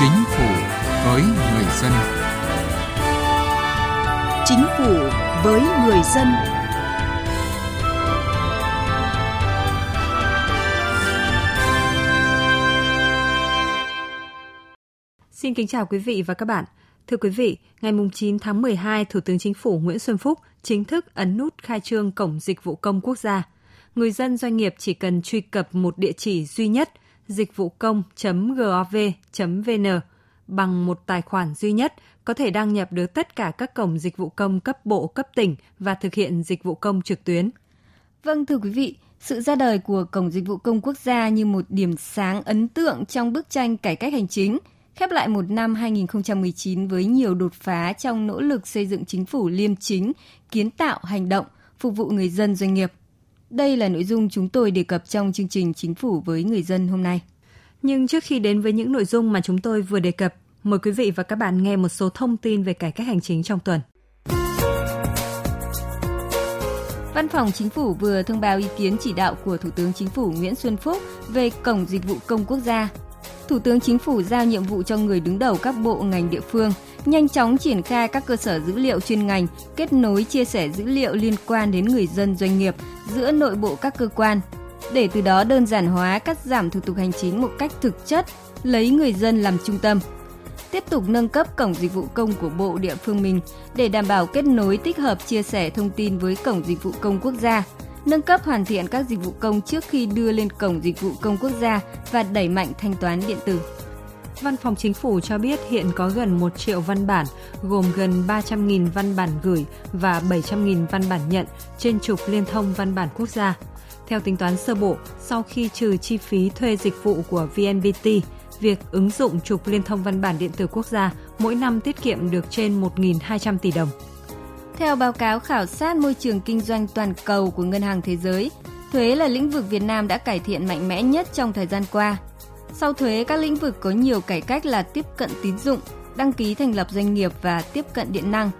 Chính phủ với người dân. Chính phủ với người dân. Xin kính chào quý vị và các bạn. Thưa quý vị, ngày 9 tháng 12, Thủ tướng Chính phủ Nguyễn Xuân Phúc chính thức ấn nút khai trương Cổng Dịch vụ Công Quốc gia. Người dân doanh nghiệp chỉ cần truy cập một địa chỉ duy nhất dịch vụ công.gov.vn bằng một tài khoản duy nhất có thể đăng nhập được tất cả các cổng dịch vụ công cấp bộ, cấp tỉnh và thực hiện dịch vụ công trực tuyến. Vâng thưa quý vị, sự ra đời của Cổng Dịch vụ Công Quốc gia như một điểm sáng ấn tượng trong bức tranh cải cách hành chính, khép lại một năm 2019 với nhiều đột phá trong nỗ lực xây dựng chính phủ liêm chính, kiến tạo hành động, phục vụ người dân doanh nghiệp. Đây là nội dung chúng tôi đề cập trong chương trình Chính phủ với người dân hôm nay. Nhưng trước khi đến với những nội dung mà chúng tôi vừa đề cập, mời quý vị và các bạn nghe một số thông tin về cải cách hành chính trong tuần. Văn phòng Chính phủ vừa thông báo ý kiến chỉ đạo của Thủ tướng Chính phủ Nguyễn Xuân Phúc về Cổng Dịch vụ Công Quốc gia. Thủ tướng Chính phủ giao nhiệm vụ cho người đứng đầu các bộ ngành địa phương nhanh chóng triển khai các cơ sở dữ liệu chuyên ngành, kết nối chia sẻ dữ liệu liên quan đến người dân doanh nghiệp giữa nội bộ các cơ quan, để từ đó đơn giản hóa cắt giảm thủ tục hành chính một cách thực chất, lấy người dân làm trung tâm. Tiếp tục nâng cấp cổng dịch vụ công của bộ địa phương mình để đảm bảo kết nối tích hợp chia sẻ thông tin với cổng dịch vụ công quốc gia, nâng cấp hoàn thiện các dịch vụ công trước khi đưa lên cổng dịch vụ công quốc gia và đẩy mạnh thanh toán điện tử. Văn phòng Chính phủ cho biết hiện có gần 1 triệu văn bản, gồm gần 300.000 văn bản gửi và 700.000 văn bản nhận trên trục liên thông văn bản quốc gia. Theo tính toán sơ bộ, sau khi trừ chi phí thuê dịch vụ của VNPT, việc ứng dụng trục liên thông văn bản điện tử quốc gia mỗi năm tiết kiệm được trên 1.200 tỷ đồng. Theo báo cáo khảo sát môi trường kinh doanh toàn cầu của Ngân hàng Thế giới, thuế là lĩnh vực Việt Nam đã cải thiện mạnh mẽ nhất trong thời gian qua. Sau thuế, các lĩnh vực có nhiều cải cách là tiếp cận tín dụng, đăng ký thành lập doanh nghiệp và tiếp cận điện năng.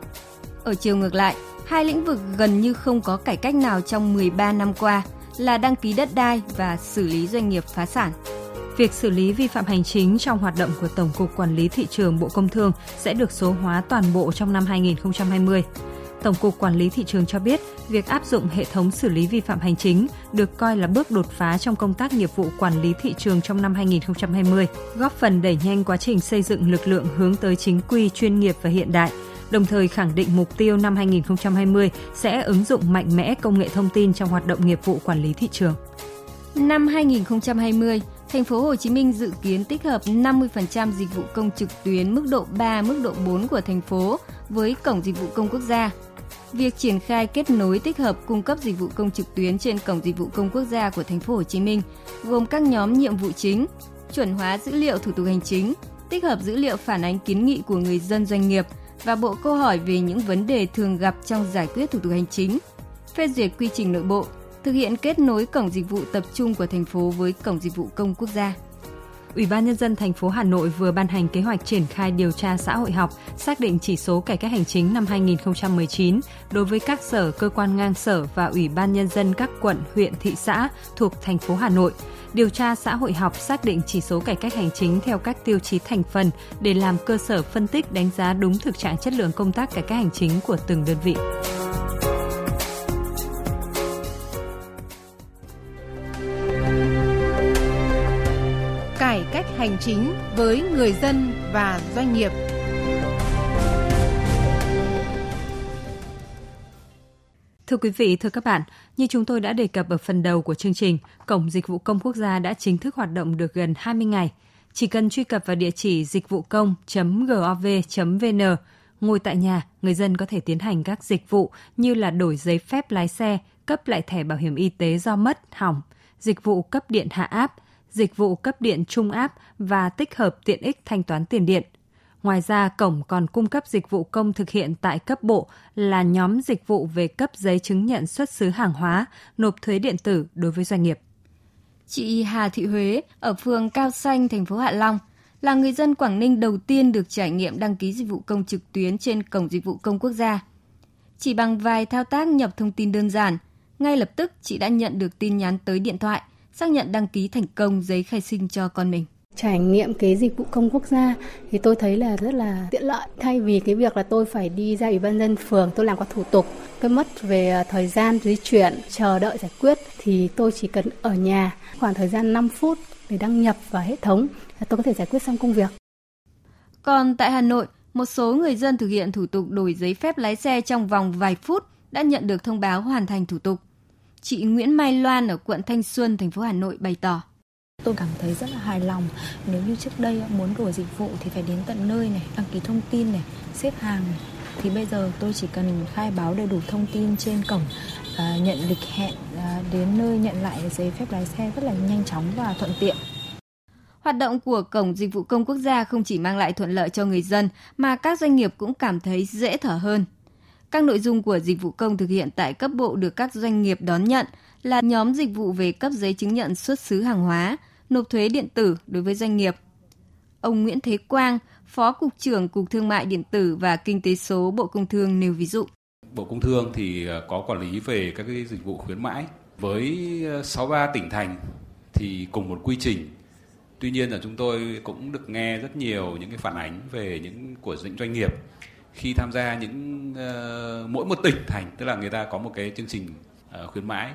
Ở chiều ngược lại, hai lĩnh vực gần như không có cải cách nào trong 13 năm qua là đăng ký đất đai và xử lý doanh nghiệp phá sản. Việc xử lý vi phạm hành chính trong hoạt động của Tổng cục Quản lý Thị trường Bộ Công Thương sẽ được số hóa toàn bộ trong năm 2020. Tổng cục Quản lý Thị trường cho biết, việc áp dụng hệ thống xử lý vi phạm hành chính được coi là bước đột phá trong công tác nghiệp vụ quản lý thị trường trong năm 2020, góp phần đẩy nhanh quá trình xây dựng lực lượng hướng tới chính quy, chuyên nghiệp và hiện đại, đồng thời khẳng định mục tiêu năm 2020 sẽ ứng dụng mạnh mẽ công nghệ thông tin trong hoạt động nghiệp vụ quản lý thị trường. Năm 2020, thành phố Hồ Chí Minh dự kiến tích hợp 50% dịch vụ công trực tuyến mức độ 3, mức độ 4 của thành phố với cổng dịch vụ công quốc gia. Việc triển khai kết nối tích hợp cung cấp dịch vụ công trực tuyến trên cổng dịch vụ công quốc gia của thành phố Hồ Chí Minh gồm các nhóm nhiệm vụ chính: chuẩn hóa dữ liệu thủ tục hành chính, tích hợp dữ liệu phản ánh kiến nghị của người dân doanh nghiệp và bộ câu hỏi về những vấn đề thường gặp trong giải quyết thủ tục hành chính, phê duyệt quy trình nội bộ, thực hiện kết nối cổng dịch vụ tập trung của thành phố với cổng dịch vụ công quốc gia. Ủy ban nhân dân thành phố Hà Nội vừa ban hành kế hoạch triển khai điều tra xã hội học, xác định chỉ số cải cách hành chính năm 2019 đối với các sở, cơ quan ngang sở và Ủy ban nhân dân các quận, huyện, thị xã thuộc thành phố Hà Nội. Điều tra xã hội học xác định chỉ số cải cách hành chính theo các tiêu chí thành phần để làm cơ sở phân tích đánh giá đúng thực trạng chất lượng công tác cải cách hành chính của từng đơn vị. Hành chính với người dân và doanh nghiệp. Thưa quý vị, thưa các bạn, như chúng tôi đã đề cập ở phần đầu của chương trình, Cổng Dịch vụ Công Quốc gia đã chính thức hoạt động được gần 20 ngày. Chỉ cần truy cập vào địa chỉ dịch vụ công.gov.vn, ngồi tại nhà, người dân có thể tiến hành các dịch vụ như là đổi giấy phép lái xe, cấp lại thẻ bảo hiểm y tế do mất, hỏng, dịch vụ cấp điện hạ áp, dịch vụ cấp điện trung áp và tích hợp tiện ích thanh toán tiền điện – Ngoài ra, cổng còn cung cấp dịch vụ công thực hiện tại cấp bộ là nhóm dịch vụ về cấp giấy chứng nhận xuất xứ hàng hóa, nộp thuế điện tử đối với doanh nghiệp. Chị Hà Thị Huế ở phường Cao Xanh, thành phố Hạ Long là người dân Quảng Ninh đầu tiên được trải nghiệm đăng ký dịch vụ công trực tuyến trên cổng dịch vụ công quốc gia. Chỉ bằng vài thao tác nhập thông tin đơn giản, ngay lập tức chị đã nhận được tin nhắn tới điện thoại xác nhận đăng ký thành công giấy khai sinh cho con mình. trải nghiệm cái dịch vụ công quốc gia thì tôi thấy là rất là tiện lợi thay vì cái việc là tôi phải đi ra ủy ban dân phường tôi làm các thủ tục tôi mất về thời gian di chuyển chờ đợi giải quyết thì tôi chỉ cần ở nhà khoảng thời gian 5 phút để đăng nhập vào hệ thống tôi có thể giải quyết xong công việc. Còn tại Hà Nội, một số người dân thực hiện thủ tục đổi giấy phép lái xe trong vòng vài phút đã nhận được thông báo hoàn thành thủ tục. Chị Nguyễn Mai Loan ở quận Thanh Xuân, thành phố Hà Nội bày tỏ. Tôi cảm thấy rất là hài lòng. Nếu như trước đây muốn đổi dịch vụ thì phải đến tận nơi này, đăng ký thông tin này, xếp hàng này. Thì bây giờ tôi chỉ cần khai báo đầy đủ thông tin trên cổng, à, nhận lịch hẹn, à, đến nơi nhận lại giấy phép lái xe rất là nhanh chóng và thuận tiện. Hoạt động của Cổng Dịch vụ Công Quốc gia không chỉ mang lại thuận lợi cho người dân mà các doanh nghiệp cũng cảm thấy dễ thở hơn. Các nội dung của dịch vụ công thực hiện tại cấp bộ được các doanh nghiệp đón nhận là nhóm dịch vụ về cấp giấy chứng nhận xuất xứ hàng hóa, nộp thuế điện tử đối với doanh nghiệp. Ông Nguyễn Thế Quang, Phó Cục trưởng Cục Thương mại Điện tử và Kinh tế số Bộ Công Thương nêu ví dụ. Bộ Công Thương thì à, có quản lý về các cái dịch vụ khuyến mãi với à, 63 tỉnh thành thì cùng một quy trình. Tuy nhiên là chúng tôi cũng được nghe rất nhiều những cái phản ánh về những của những doanh nghiệp khi tham gia những uh, mỗi một tỉnh thành tức là người ta có một cái chương trình uh, khuyến mãi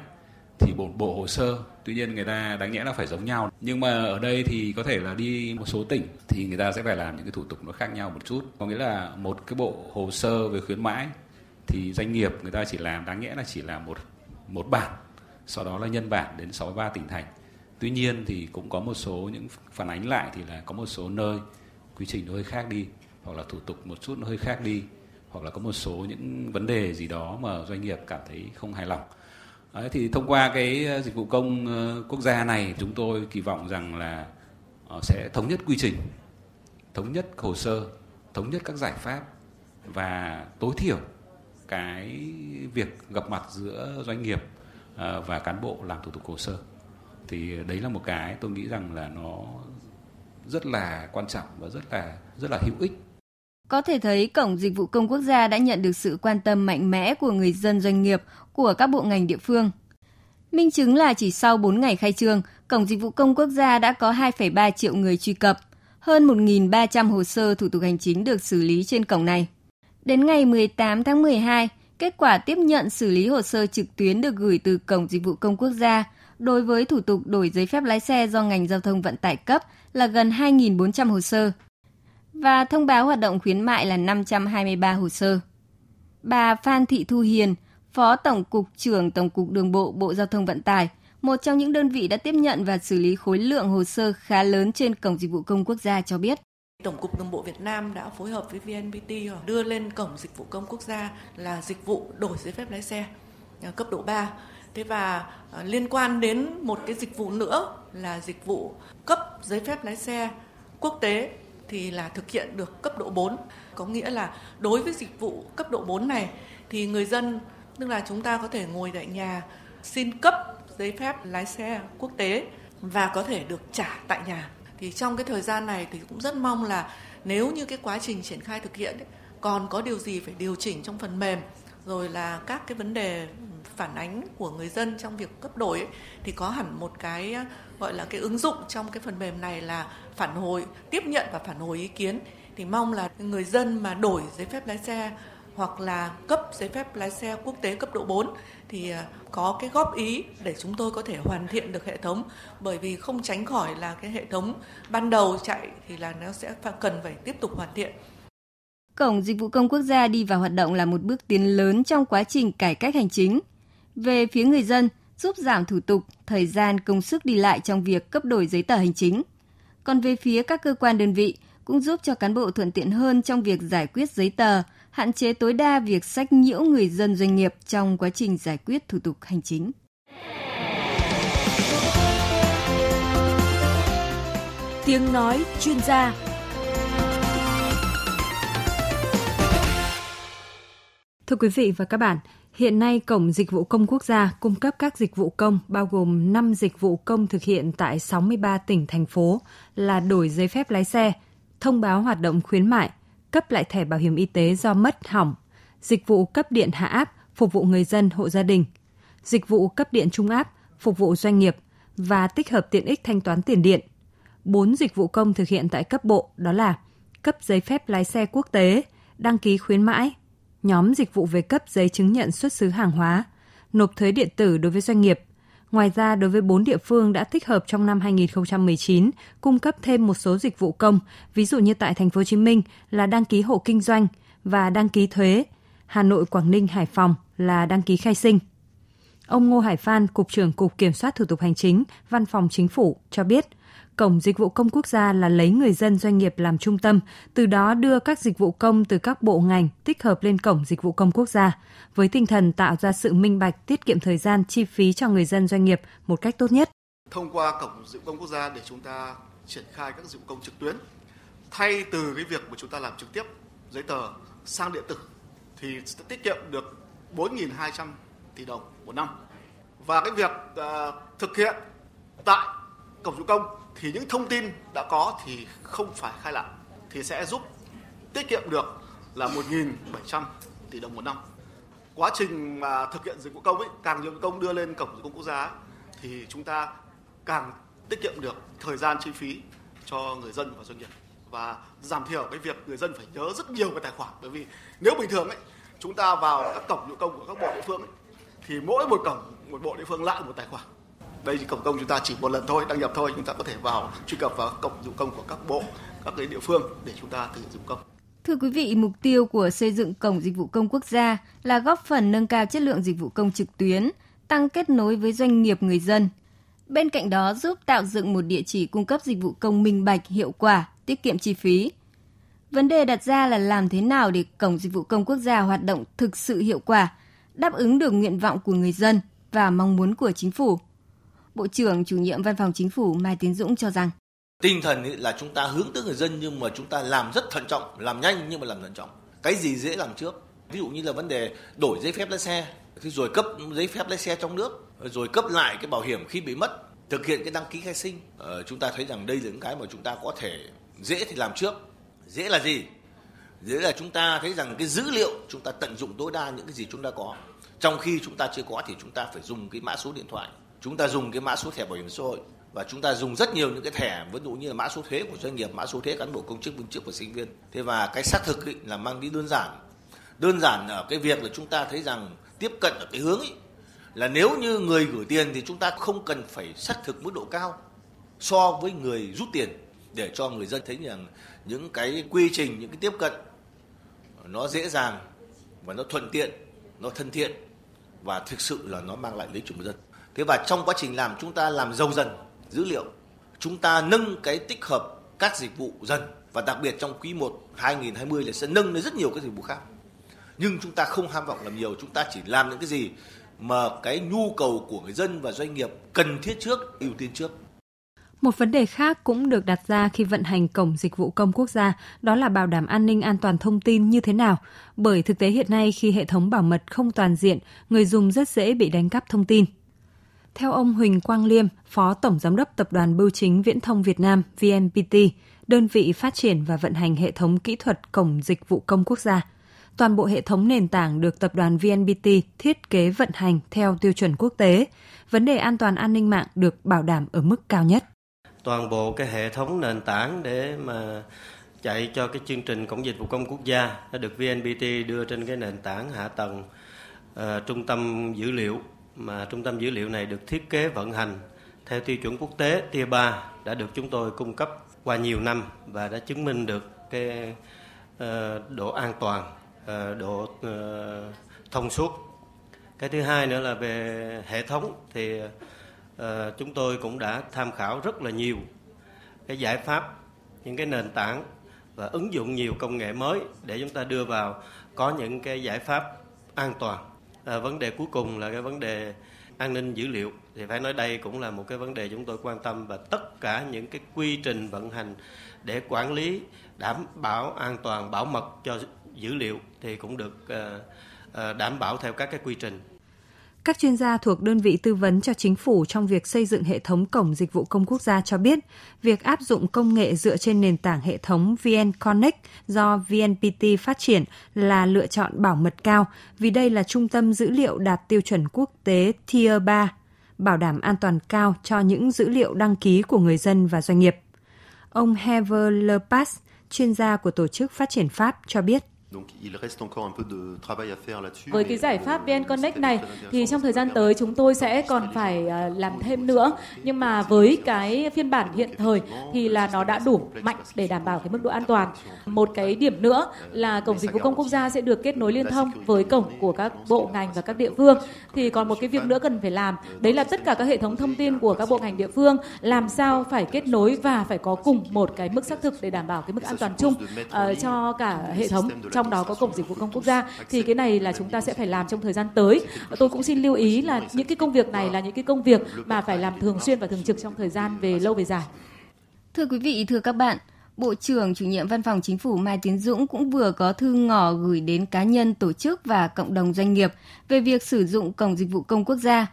thì bộ bộ hồ sơ. Tuy nhiên người ta đáng nhẽ là phải giống nhau. Nhưng mà ở đây thì có thể là đi một số tỉnh thì người ta sẽ phải làm những cái thủ tục nó khác nhau một chút. Có nghĩa là một cái bộ hồ sơ về khuyến mãi thì doanh nghiệp người ta chỉ làm đáng nhẽ là chỉ là một một bản sau đó là nhân bản đến 63 tỉnh thành. Tuy nhiên thì cũng có một số những phản ánh lại thì là có một số nơi quy trình nó hơi khác đi hoặc là thủ tục một chút nó hơi khác đi hoặc là có một số những vấn đề gì đó mà doanh nghiệp cảm thấy không hài lòng. Đấy, thì thông qua cái ờ, dịch vụ công ờ, quốc gia này chúng tôi kỳ vọng rằng là ờ, sẽ thống nhất quy trình thống nhất hồ sơ thống nhất các giải pháp và tối thiểu cái việc gặp mặt giữa doanh nghiệp và cán bộ làm thủ tục hồ sơ. Thì đấy là một cái tôi nghĩ rằng là nó rất là quan trọng và rất là rất là hữu ích có thể thấy Cổng Dịch vụ Công Quốc gia đã nhận được sự quan tâm mạnh mẽ của người dân doanh nghiệp, của các bộ ngành địa phương. Minh chứng là chỉ sau 4 ngày khai trương, Cổng Dịch vụ Công Quốc gia đã có 2,3 triệu người truy cập. Hơn 1.300 hồ sơ thủ tục hành chính được xử lý trên cổng này. Đến ngày 18 tháng 12, kết quả tiếp nhận xử lý hồ sơ trực tuyến được gửi từ Cổng Dịch vụ Công Quốc gia đối với thủ tục đổi giấy phép lái xe do ngành giao thông vận tải cấp là gần 2.400 hồ sơ và thông báo hoạt động khuyến mại là 523 hồ sơ. Bà Phan Thị Thu Hiền, Phó Tổng cục trưởng Tổng cục Đường bộ Bộ Giao thông Vận tải, một trong những đơn vị đã tiếp nhận và xử lý khối lượng hồ sơ khá lớn trên Cổng Dịch vụ Công Quốc gia cho biết. Tổng cục Đường bộ Việt Nam đã phối hợp với VNPT đưa lên Cổng Dịch vụ Công Quốc gia là dịch vụ đổi giấy phép lái xe à, cấp độ 3. Thế và à, liên quan đến một cái dịch vụ nữa là dịch vụ cấp giấy phép lái xe quốc tế thì là thực hiện được cấp độ 4. Có nghĩa là đối với dịch vụ cấp độ 4 này thì người dân tức là chúng ta có thể ngồi tại nhà xin cấp giấy phép lái xe quốc tế và có thể được trả tại nhà. Thì trong cái thời gian này thì cũng rất mong là nếu như cái quá trình triển khai thực hiện ấy, còn có điều gì phải điều chỉnh trong phần mềm rồi là các cái vấn đề phản ánh của người dân trong việc cấp đổi ấy, thì có hẳn một cái gọi là cái ứng dụng trong cái phần mềm này là phản hồi tiếp nhận và phản hồi ý kiến thì mong là người dân mà đổi giấy phép lái xe hoặc là cấp giấy phép lái xe quốc tế cấp độ 4 thì à, có cái góp ý để chúng tôi có thể hoàn thiện được hệ thống bởi vì không tránh khỏi là cái hệ thống ban đầu chạy thì là nó sẽ cần phải tiếp tục hoàn thiện. Cổng Dịch vụ Công Quốc gia đi vào hoạt động là một bước tiến lớn trong quá trình cải cách hành chính. Về phía người dân, giúp giảm thủ tục, thời gian, công sức đi lại trong việc cấp đổi giấy tờ hành chính. Còn về phía các cơ quan đơn vị, cũng giúp cho cán bộ thuận tiện hơn trong việc giải quyết giấy tờ, hạn chế tối đa việc sách nhiễu người dân doanh nghiệp trong quá trình giải quyết thủ tục hành chính. Tiếng nói chuyên gia Thưa quý vị và các bạn, hiện nay Cổng Dịch vụ Công Quốc gia cung cấp các dịch vụ công bao gồm 5 dịch vụ công thực hiện tại 63 tỉnh, thành phố là đổi giấy phép lái xe, thông báo hoạt động khuyến mại, cấp lại thẻ bảo hiểm y tế do mất hỏng, dịch vụ cấp điện hạ áp phục vụ người dân hộ gia đình, dịch vụ cấp điện trung áp phục vụ doanh nghiệp và tích hợp tiện ích thanh toán tiền điện. 4 dịch vụ công thực hiện tại cấp bộ đó là cấp giấy phép lái xe quốc tế, đăng ký khuyến mãi, nhóm dịch vụ về cấp giấy chứng nhận xuất xứ hàng hóa, nộp thuế điện tử đối với doanh nghiệp. Ngoài ra, đối với 4 địa phương đã tích hợp trong năm 2019 cung cấp thêm một số dịch vụ công, ví dụ như tại thành phố Hồ Chí Minh là đăng ký hộ kinh doanh và đăng ký thuế, Hà Nội, Quảng Ninh, Hải Phòng là đăng ký khai sinh. Ông Ngô Hải Phan, Cục trưởng Cục Kiểm soát Thủ tục Hành chính, Văn phòng Chính phủ cho biết – Cổng Dịch vụ Công Quốc gia là lấy người dân doanh nghiệp làm trung tâm, từ đó đưa các dịch vụ công từ các bộ ngành tích hợp lên Cổng Dịch vụ Công Quốc gia, với tinh thần tạo ra sự minh bạch, tiết kiệm thời gian, chi phí cho người dân doanh nghiệp một cách tốt nhất. Thông qua Cổng Dịch vụ Công Quốc gia để chúng ta triển khai các dịch vụ công trực tuyến, thay từ cái việc mà chúng ta làm trực tiếp giấy tờ sang điện tử thì sẽ tiết kiệm được 4.200 tỷ đồng một năm. Và cái việc uh, thực hiện tại cổng dịch vụ công thì những thông tin đã có thì không phải khai lại thì sẽ giúp tiết kiệm được là 1.700 tỷ đồng một năm. Quá trình mà thực hiện dịch vụ công ấy, càng nhiều công đưa lên cổng dịch vụ quốc gia thì chúng ta càng tiết kiệm được thời gian chi phí cho người dân và doanh nghiệp và giảm thiểu cái việc người dân phải nhớ rất nhiều cái tài khoản bởi vì nếu bình thường ấy chúng ta vào các cổng dịch vụ công của các bộ địa phương ấy, thì mỗi một cổng một bộ địa phương lại một tài khoản đây thì cổng công chúng ta chỉ một lần thôi đăng nhập thôi chúng ta có thể vào truy cập vào cổng dịch công của các bộ các cái địa phương để chúng ta thực hiện dịch công Thưa quý vị, mục tiêu của xây dựng cổng dịch vụ công quốc gia là góp phần nâng cao chất lượng dịch vụ công trực tuyến, tăng kết nối với doanh nghiệp người dân. Bên cạnh đó giúp tạo dựng một địa chỉ cung cấp dịch vụ công minh bạch, hiệu quả, tiết kiệm chi phí. Vấn đề đặt ra là làm thế nào để cổng dịch vụ công quốc gia hoạt động thực sự hiệu quả, đáp ứng được nguyện vọng của người dân và mong muốn của chính phủ. Bộ trưởng chủ nhiệm Văn phòng Chính phủ Mai Tiến Dũng cho rằng tinh thần ấy là chúng ta hướng tới người dân nhưng mà chúng ta làm rất thận trọng, làm nhanh nhưng mà làm thận trọng. Cái gì dễ làm trước? Ví dụ như là vấn đề đổi giấy phép lái xe, thì rồi cấp giấy phép lái xe trong nước, rồi cấp lại cái bảo hiểm khi bị mất, thực hiện cái đăng ký khai sinh. Ờ, chúng ta thấy rằng đây là những cái mà chúng ta có thể dễ thì làm trước. Dễ là gì? Dễ là chúng ta thấy rằng cái dữ liệu chúng ta tận dụng tối đa những cái gì chúng ta có. Trong khi chúng ta chưa có thì chúng ta phải dùng cái mã số điện thoại chúng ta dùng cái mã số thẻ bảo hiểm xã hội và chúng ta dùng rất nhiều những cái thẻ ví dụ như là mã số thuế của doanh nghiệp mã số thuế cán bộ công chức viên chức và sinh viên. Thế và cái xác thực ý, là mang đi đơn giản. Đơn giản ở cái việc là chúng ta thấy rằng tiếp cận ở cái hướng ý, là nếu như người gửi tiền thì chúng ta không cần phải xác thực mức độ cao so với người rút tiền để cho người dân thấy rằng những cái quy trình những cái tiếp cận nó dễ dàng và nó thuận tiện nó thân thiện và thực sự là nó mang lại lợi ích cho người dân. Thế và trong quá trình làm chúng ta làm giàu dần dữ liệu, chúng ta nâng cái tích hợp các dịch vụ dần và đặc biệt trong quý 1 2020 là sẽ nâng lên rất nhiều các dịch vụ khác. Nhưng chúng ta không ham vọng làm nhiều, chúng ta chỉ làm những cái gì mà cái nhu cầu của người dân và doanh nghiệp cần thiết trước, ưu tiên trước. Một vấn đề khác cũng được đặt ra khi vận hành cổng dịch vụ công quốc gia, đó là bảo đảm an ninh an toàn thông tin như thế nào. Bởi thực tế hiện nay khi hệ thống bảo mật không toàn diện, người dùng rất dễ bị đánh cắp thông tin. Theo ông Huỳnh Quang Liêm, Phó Tổng Giám đốc Tập đoàn Bưu chính Viễn thông Việt Nam VNPT, đơn vị phát triển và vận hành hệ thống kỹ thuật cổng dịch vụ công quốc gia. Toàn bộ hệ thống nền tảng được tập đoàn VNPT thiết kế vận hành theo tiêu chuẩn quốc tế. Vấn đề an toàn an ninh mạng được bảo đảm ở mức cao nhất. Toàn bộ cái hệ thống nền tảng để mà chạy cho cái chương trình cổng dịch vụ công quốc gia đã được VNPT đưa trên cái nền tảng hạ tầng uh, trung tâm dữ liệu mà trung tâm dữ liệu này được thiết kế vận hành theo tiêu chuẩn quốc tế Tier 3 đã được chúng tôi cung cấp qua nhiều năm và đã chứng minh được cái uh, độ an toàn, uh, độ uh, thông suốt. Cái thứ hai nữa là về hệ thống thì uh, chúng tôi cũng đã tham khảo rất là nhiều cái giải pháp, những cái nền tảng và ứng dụng nhiều công nghệ mới để chúng ta đưa vào có những cái giải pháp an toàn à, vấn đề cuối cùng là cái vấn đề an ninh dữ liệu. Thì phải nói đây cũng là một cái vấn đề chúng tôi quan tâm và tất cả những cái quy trình vận hành để quản lý đảm bảo an toàn bảo mật cho dữ liệu thì cũng được uh, đảm bảo theo các cái quy trình các chuyên gia thuộc đơn vị tư vấn cho chính phủ trong việc xây dựng hệ thống cổng dịch vụ công quốc gia cho biết, việc áp dụng công nghệ dựa trên nền tảng hệ thống VN Connect do VNPT phát triển là lựa chọn bảo mật cao vì đây là trung tâm dữ liệu đạt tiêu chuẩn quốc tế Tier 3, bảo đảm an toàn cao cho những dữ liệu đăng ký của người dân và doanh nghiệp. Ông Hever Lepas, chuyên gia của Tổ chức Phát triển Pháp cho biết với cái giải pháp VN Connect này thì trong thời gian tới chúng tôi sẽ còn phải à, làm thêm nữa. Nhưng mà với cái phiên bản hiện thời thì là nó đã đủ mạnh để đảm bảo cái mức độ an toàn. Một cái điểm nữa là cổng dịch vụ công quốc gia sẽ được kết nối liên thông với cổng của các bộ ngành và các địa phương. Thì còn một cái việc nữa cần phải làm, đấy là tất cả các hệ thống thông tin của các bộ ngành địa phương làm sao phải kết nối và phải có cùng một cái mức xác thực để đảm bảo cái mức an toàn chung uh, cho cả hệ thống trong trong đó có cổng dịch vụ công quốc gia thì cái này là chúng ta sẽ phải làm trong thời gian tới. Tôi cũng xin lưu ý là những cái công việc này là những cái công việc mà phải làm thường xuyên và thường trực trong thời gian về lâu về dài. Thưa quý vị, thưa các bạn, Bộ trưởng chủ nhiệm Văn phòng Chính phủ Mai Tiến Dũng cũng vừa có thư ngỏ gửi đến cá nhân, tổ chức và cộng đồng doanh nghiệp về việc sử dụng Cổng Dịch vụ Công Quốc gia.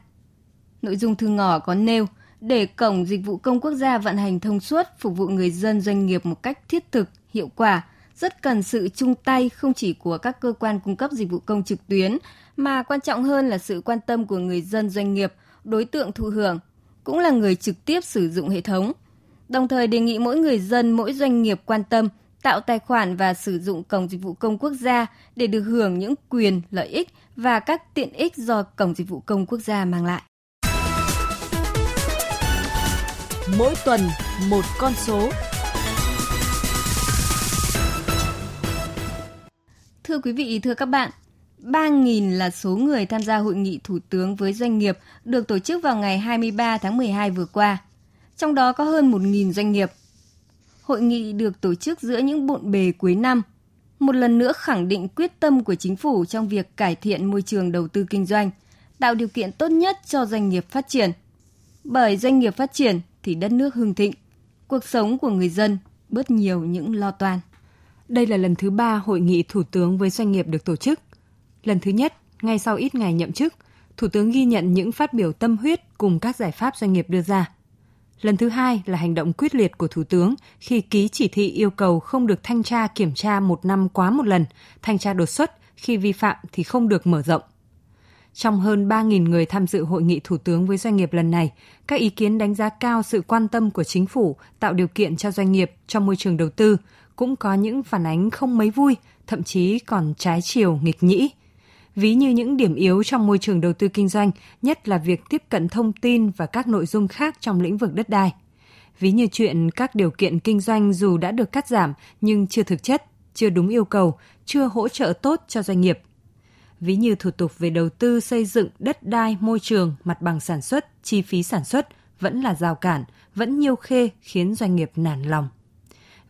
Nội dung thư ngỏ có nêu để Cổng Dịch vụ Công Quốc gia vận hành thông suốt, phục vụ người dân doanh nghiệp một cách thiết thực, hiệu quả, rất cần sự chung tay không chỉ của các cơ quan cung cấp dịch vụ công trực tuyến, mà quan trọng hơn là sự quan tâm của người dân doanh nghiệp, đối tượng thụ hưởng, cũng là người trực tiếp sử dụng hệ thống. Đồng thời đề nghị mỗi người dân, mỗi doanh nghiệp quan tâm, tạo tài khoản và sử dụng cổng dịch vụ công quốc gia để được hưởng những quyền, lợi ích và các tiện ích do cổng dịch vụ công quốc gia mang lại. Mỗi tuần một con số Thưa quý vị, thưa các bạn, 3.000 là số người tham gia hội nghị thủ tướng với doanh nghiệp được tổ chức vào ngày 23 tháng 12 vừa qua. Trong đó có hơn 1.000 doanh nghiệp. Hội nghị được tổ chức giữa những bộn bề cuối năm, một lần nữa khẳng định quyết tâm của chính phủ trong việc cải thiện môi trường đầu tư kinh doanh, tạo điều kiện tốt nhất cho doanh nghiệp phát triển. Bởi doanh nghiệp phát triển thì đất nước hưng thịnh, cuộc sống của người dân bớt nhiều những lo toan. Đây là lần thứ ba hội nghị thủ tướng với doanh nghiệp được tổ chức. Lần thứ nhất, ngay sau ít ngày nhậm chức, Thủ tướng ghi nhận những phát biểu tâm huyết cùng các giải pháp doanh nghiệp đưa ra. Lần thứ hai là hành động quyết liệt của Thủ tướng khi ký chỉ thị yêu cầu không được thanh tra kiểm tra một năm quá một lần, thanh tra đột xuất khi vi phạm thì không được mở rộng. Trong hơn 3.000 người tham dự hội nghị Thủ tướng với doanh nghiệp lần này, các ý kiến đánh giá cao sự quan tâm của chính phủ tạo điều kiện cho doanh nghiệp trong môi trường đầu tư, cũng có những phản ánh không mấy vui, thậm chí còn trái chiều nghịch nhĩ. Ví như những điểm yếu trong môi trường đầu tư kinh doanh, nhất là việc tiếp cận thông tin và các nội dung khác trong lĩnh vực đất đai. Ví như chuyện các điều kiện kinh doanh dù đã được cắt giảm nhưng chưa thực chất, chưa đúng yêu cầu, chưa hỗ trợ tốt cho doanh nghiệp. Ví như thủ tục về đầu tư xây dựng đất đai, môi trường, mặt bằng sản xuất, chi phí sản xuất vẫn là rào cản, vẫn nhiều khê khiến doanh nghiệp nản lòng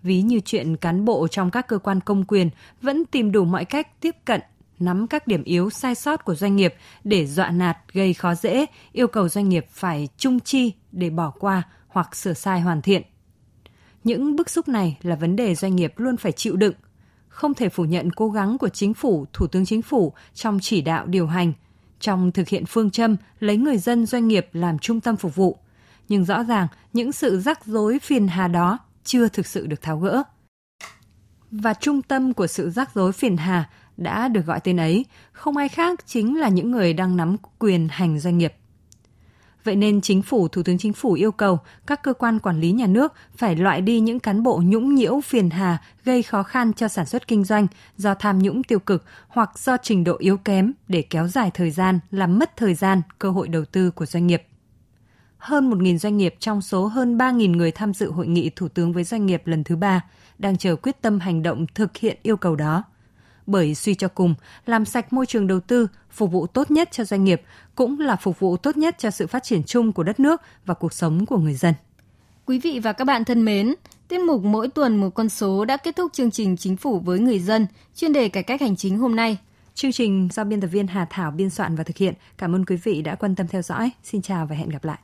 ví như chuyện cán bộ trong các cơ quan công quyền vẫn tìm đủ mọi cách tiếp cận nắm các điểm yếu sai sót của doanh nghiệp để dọa nạt gây khó dễ, yêu cầu doanh nghiệp phải trung chi để bỏ qua hoặc sửa sai hoàn thiện. Những bức xúc này là vấn đề doanh nghiệp luôn phải chịu đựng. Không thể phủ nhận cố gắng của chính phủ, thủ tướng chính phủ trong chỉ đạo điều hành, trong thực hiện phương châm lấy người dân doanh nghiệp làm trung tâm phục vụ. Nhưng rõ ràng những sự rắc rối phiền hà đó chưa thực sự được tháo gỡ. Và trung tâm của sự rắc rối phiền hà đã được gọi tên ấy, không ai khác chính là những người đang nắm quyền hành doanh nghiệp. Vậy nên chính phủ, Thủ tướng Chính phủ yêu cầu các cơ quan quản lý nhà nước phải loại đi những cán bộ nhũng nhiễu phiền hà gây khó khăn cho sản xuất kinh doanh do tham nhũng tiêu cực hoặc do trình độ yếu kém để kéo dài thời gian, làm mất thời gian, cơ hội đầu tư của doanh nghiệp hơn 1.000 doanh nghiệp trong số hơn 3.000 người tham dự hội nghị Thủ tướng với doanh nghiệp lần thứ ba đang chờ quyết tâm hành động thực hiện yêu cầu đó. Bởi suy cho cùng, làm sạch môi trường đầu tư, phục vụ tốt nhất cho doanh nghiệp cũng là phục vụ tốt nhất cho sự phát triển chung của đất nước và cuộc sống của người dân. Quý vị và các bạn thân mến, tiết mục mỗi tuần một con số đã kết thúc chương trình Chính phủ với người dân, chuyên đề cải cách hành chính hôm nay. Chương trình do biên tập viên Hà Thảo biên soạn và thực hiện. Cảm ơn quý vị đã quan tâm theo dõi. Xin chào và hẹn gặp lại.